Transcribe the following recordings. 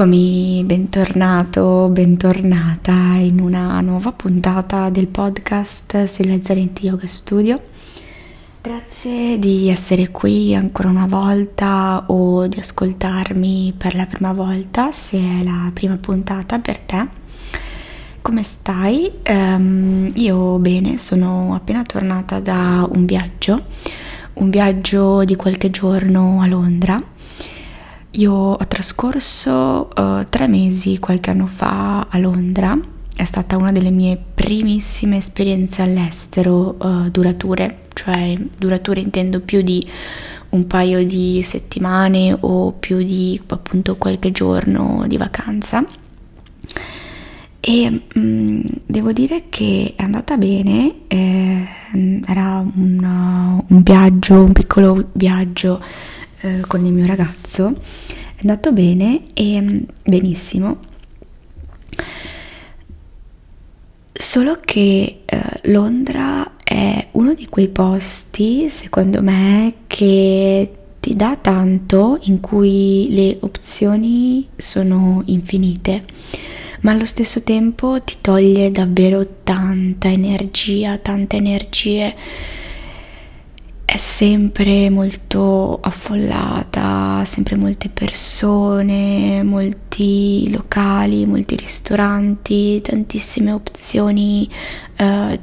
Eccomi, bentornato, bentornata in una nuova puntata del podcast Silvia Zanetti Yoga Studio. Grazie di essere qui ancora una volta o di ascoltarmi per la prima volta, se è la prima puntata per te. Come stai? Um, io bene, sono appena tornata da un viaggio, un viaggio di qualche giorno a Londra io ho trascorso uh, tre mesi qualche anno fa a Londra, è stata una delle mie primissime esperienze all'estero uh, durature, cioè durature intendo più di un paio di settimane o più di appunto qualche giorno di vacanza. E mh, mm, devo dire che è andata bene, eh, era una, un viaggio, un piccolo viaggio eh, con il mio ragazzo è andato bene e mm, benissimo. Solo che eh, Londra è uno di quei posti, secondo me, che ti dà tanto, in cui le opzioni sono infinite, ma allo stesso tempo ti toglie davvero tanta energia, tante energie è sempre molto affollata, sempre molte persone, molti locali, molti ristoranti, tantissime opzioni eh,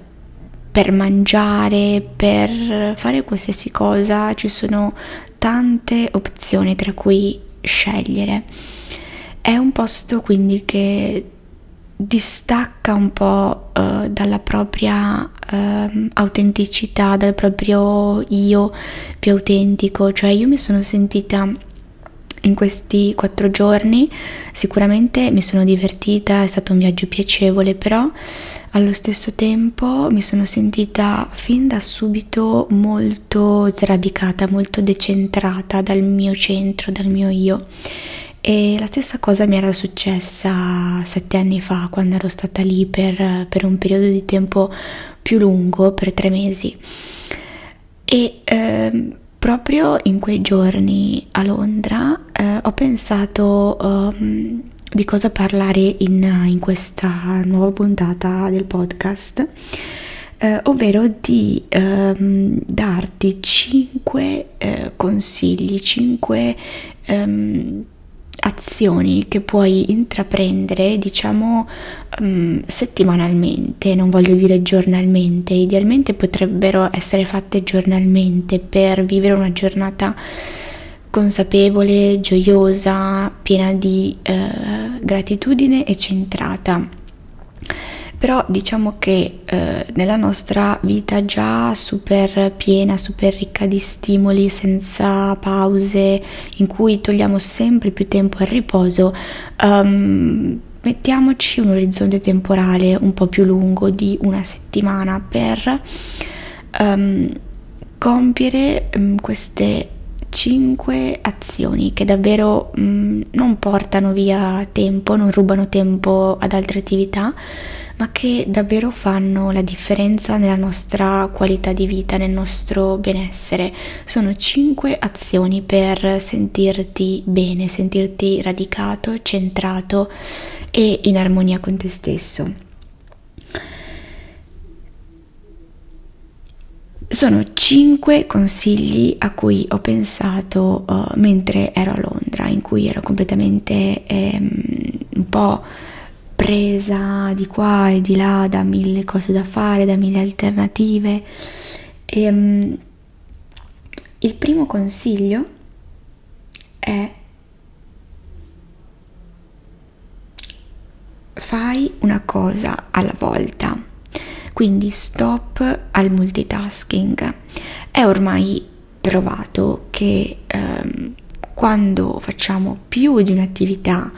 per mangiare, per fare qualsiasi cosa, ci sono tante opzioni tra cui scegliere. È un posto quindi che distacca un po' uh, dalla propria uh, autenticità, dal proprio io più autentico, cioè io mi sono sentita in questi quattro giorni sicuramente mi sono divertita, è stato un viaggio piacevole, però allo stesso tempo mi sono sentita fin da subito molto sradicata, molto decentrata dal mio centro, dal mio io e la stessa cosa mi era successa sette anni fa quando ero stata lì per, per un periodo di tempo più lungo, per tre mesi. E eh, proprio in quei giorni a Londra eh, ho pensato um, di cosa parlare in, in, questa nuova puntata del podcast. Eh, ovvero di ehm, darti cinque eh, consigli, cinque ehm, azioni che puoi intraprendere, diciamo, um, settimanalmente, non voglio dire giornalmente, idealmente potrebbero essere fatte giornalmente per vivere una giornata consapevole, gioiosa, piena di eh, gratitudine e centrata però diciamo che eh, nella nostra vita già super piena, super ricca di stimoli, senza pause, in cui togliamo sempre più tempo al riposo, um, mettiamoci un orizzonte temporale un po' più lungo di una settimana per um, compiere um, queste 5 azioni che davvero um, non portano via tempo, non rubano tempo ad altre attività, ma che davvero fanno la differenza nella nostra qualità di vita, nel nostro benessere. Sono 5 azioni per sentirti bene, sentirti radicato, centrato e in armonia con te stesso. Sono cinque consigli a cui ho pensato uh, mentre ero a Londra, in cui ero completamente ehm, un po' presa di qua e di là da mille cose da fare, da mille alternative. E, um, il primo consiglio è fai una cosa alla volta. Quindi stop al multitasking. È ormai provato che ehm, quando facciamo più di un'attività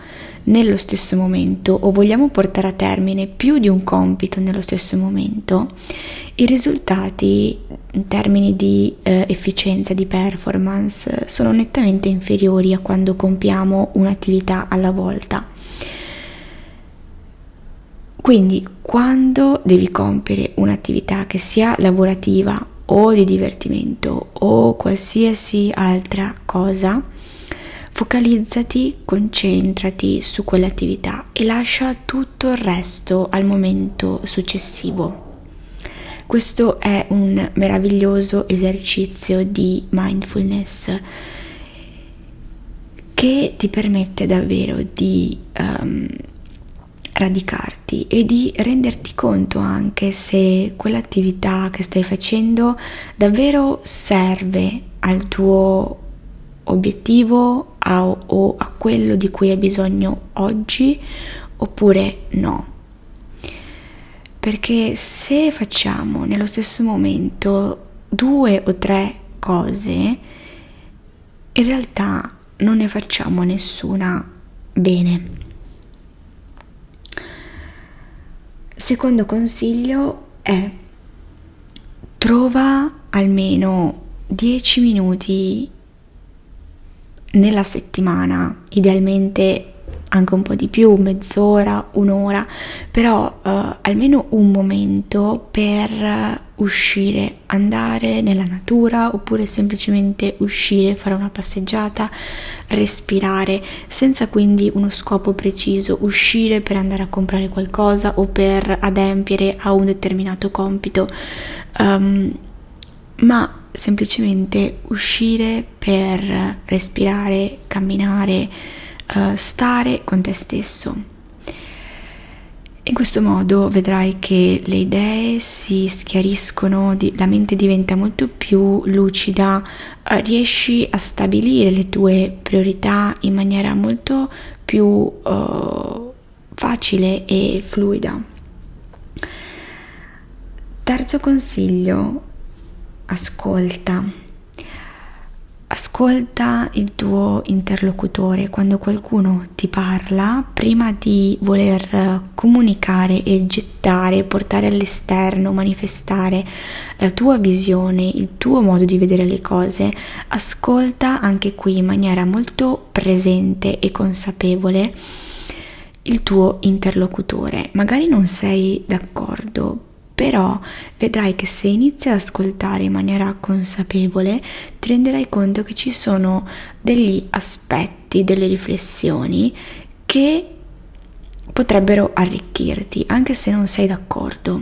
nello stesso momento o vogliamo portare a termine più di un compito nello stesso momento, i risultati in termini di eh, efficienza, di performance, sono nettamente inferiori a quando compiamo un'attività alla volta. Quindi quando devi compiere un'attività che sia lavorativa o di divertimento o qualsiasi altra cosa, focalizzati, concentrati su quell'attività e lascia tutto il resto al momento successivo. Questo è un meraviglioso esercizio di mindfulness che ti permette davvero di um, radicarti e di renderti conto anche se quell'attività che stai facendo davvero serve al tuo obiettivo a, o a quello di cui hai bisogno oggi oppure no. Perché se facciamo nello stesso momento due o tre cose, in realtà non ne facciamo nessuna bene. Secondo consiglio è trova almeno 10 minuti nella settimana, idealmente anche un po' di più, mezz'ora, un'ora, però uh, almeno un momento per uscire, andare nella natura oppure semplicemente uscire, fare una passeggiata, respirare, senza quindi uno scopo preciso, uscire per andare a comprare qualcosa o per adempiere a un determinato compito, um, ma semplicemente uscire per respirare, camminare, uh, stare con te stesso. In questo modo vedrai che le idee si schiariscono, la mente diventa molto più lucida, uh, riesci a stabilire le tue priorità in maniera molto più uh, facile e fluida. Terzo consiglio, ascolta. Ascolta il tuo interlocutore quando qualcuno ti parla, prima di voler comunicare e gettare, portare all'esterno, manifestare la tua visione, il tuo modo di vedere le cose, ascolta anche qui in maniera molto presente e consapevole il tuo interlocutore. Magari non sei d'accordo, però vedrai che se inizi ad ascoltare in maniera consapevole ti renderai conto che ci sono degli aspetti, delle riflessioni che potrebbero arricchirti anche se non sei d'accordo.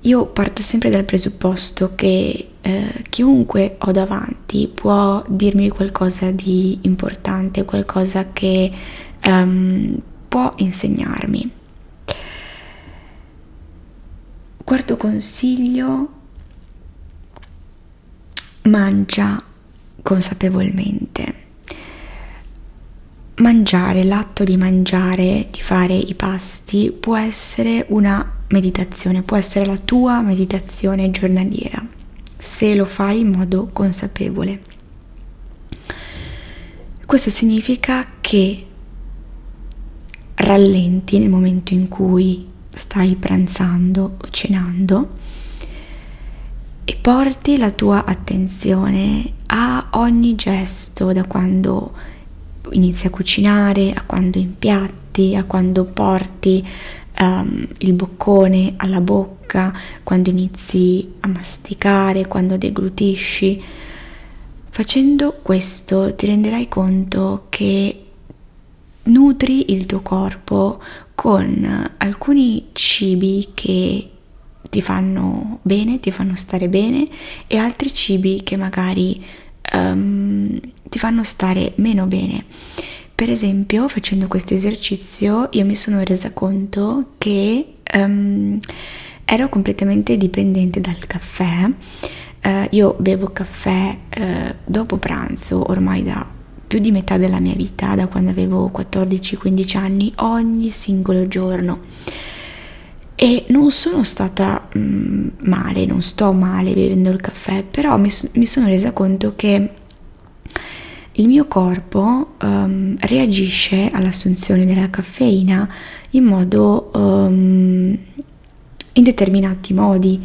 Io parto sempre dal presupposto che eh, chiunque ho davanti può dirmi qualcosa di importante, qualcosa che um, può insegnarmi. Quarto consiglio, mangia consapevolmente. Mangiare, l'atto di mangiare, di fare i pasti, può essere una meditazione, può essere la tua meditazione giornaliera, se lo fai in modo consapevole. Questo significa che rallenti nel momento in cui stai pranzando o cenando e porti la tua attenzione a ogni gesto da quando inizi a cucinare, a quando impiatti, a quando porti um, il boccone alla bocca, quando inizi a masticare, quando deglutisci. Facendo questo ti renderai conto che nutri il tuo corpo con alcuni cibi che ti fanno bene, ti fanno stare bene e altri cibi che magari um, ti fanno stare meno bene. Per esempio, facendo questo esercizio, io mi sono resa conto che um, ero completamente dipendente dal caffè. Uh, io bevo caffè uh, dopo pranzo ormai da più di metà della mia vita, da quando avevo 14-15 anni, ogni singolo giorno. E non sono stata mm, male, non sto male bevendo il caffè, però mi, mi sono resa conto che il mio corpo um, reagisce all'assunzione della caffeina in modo um, in determinati modi.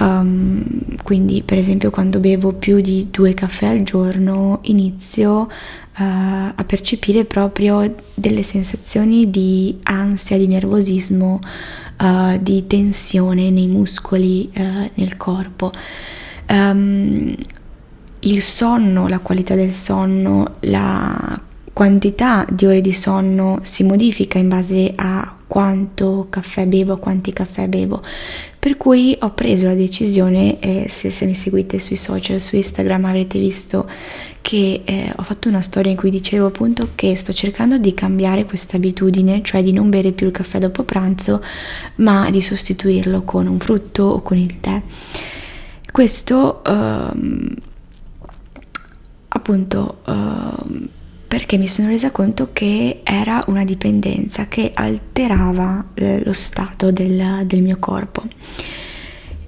Um, quindi, per esempio, quando bevo più di due caffè al giorno, inizio uh, a percepire proprio delle sensazioni di ansia, di nervosismo, uh, di tensione nei muscoli, uh, nel corpo. Um, il sonno, la qualità del sonno, la quantità di ore di sonno si modifica in base a quanto caffè bevo, quanti caffè bevo. Per cui ho preso la decisione, eh, se, se, mi seguite sui social, su Instagram avrete visto che eh, ho fatto una storia in cui dicevo appunto che sto cercando di cambiare questa abitudine, cioè di non bere più il caffè dopo pranzo, ma di sostituirlo con un frutto o con il tè. Questo ehm, appunto ehm, perché mi sono resa conto che era una dipendenza che alterava eh, lo stato del, del mio corpo.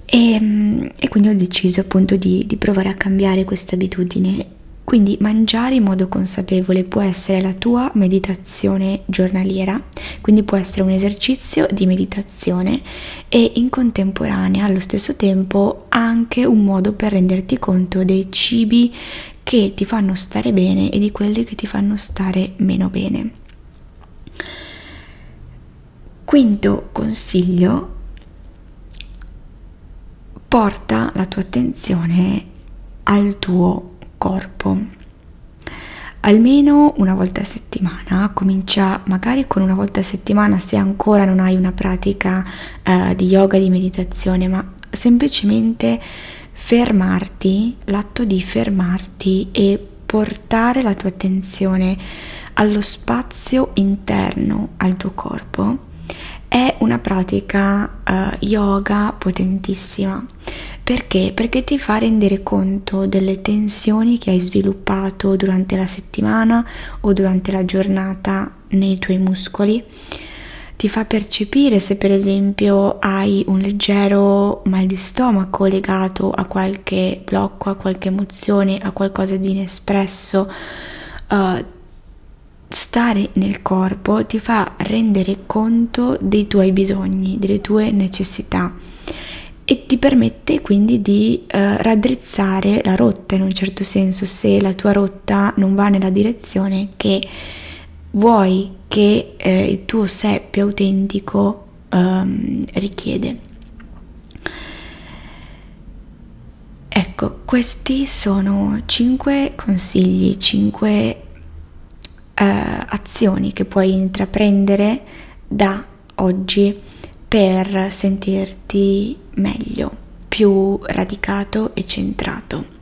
E, ehm, e, quindi ho deciso appunto di, di provare a cambiare questa abitudine. Quindi mangiare in modo consapevole può essere la tua meditazione giornaliera, quindi può essere un esercizio di meditazione e in contemporanea allo stesso tempo anche un modo per renderti conto dei cibi che ti fanno stare bene e di quelli che ti fanno stare meno bene. Quinto consiglio, porta la tua attenzione al tuo corpo. Almeno una volta a settimana, comincia magari con una volta a settimana se ancora non hai una pratica eh, di yoga, di meditazione, ma semplicemente fermarti, l'atto di fermarti e portare la tua attenzione allo spazio interno al tuo corpo è una pratica uh, yoga potentissima. Perché? Perché ti fa rendere conto delle tensioni che hai sviluppato durante la settimana o durante la giornata nei tuoi muscoli ti fa percepire se per esempio hai un leggero mal di stomaco legato a qualche blocco, a qualche emozione, a qualcosa di inespresso. Uh, stare nel corpo ti fa rendere conto dei tuoi bisogni, delle tue necessità e ti permette quindi di uh, raddrizzare la rotta in un certo senso se la tua rotta non va nella direzione che vuoi che eh, il tuo sé più autentico um, richiede. Ecco, questi sono 5 consigli, 5 uh, azioni che puoi intraprendere da oggi per sentirti meglio, più radicato e centrato.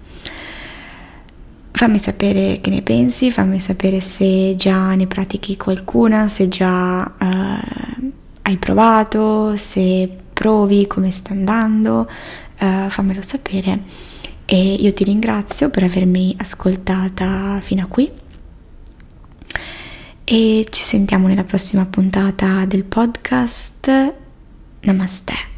Fammi sapere che ne pensi, fammi sapere se già ne pratichi qualcuna, se già eh, hai provato, se provi, come sta andando, eh, fammelo sapere. E io ti ringrazio per avermi ascoltata fino a qui. E ci sentiamo nella prossima puntata del podcast. Namaste.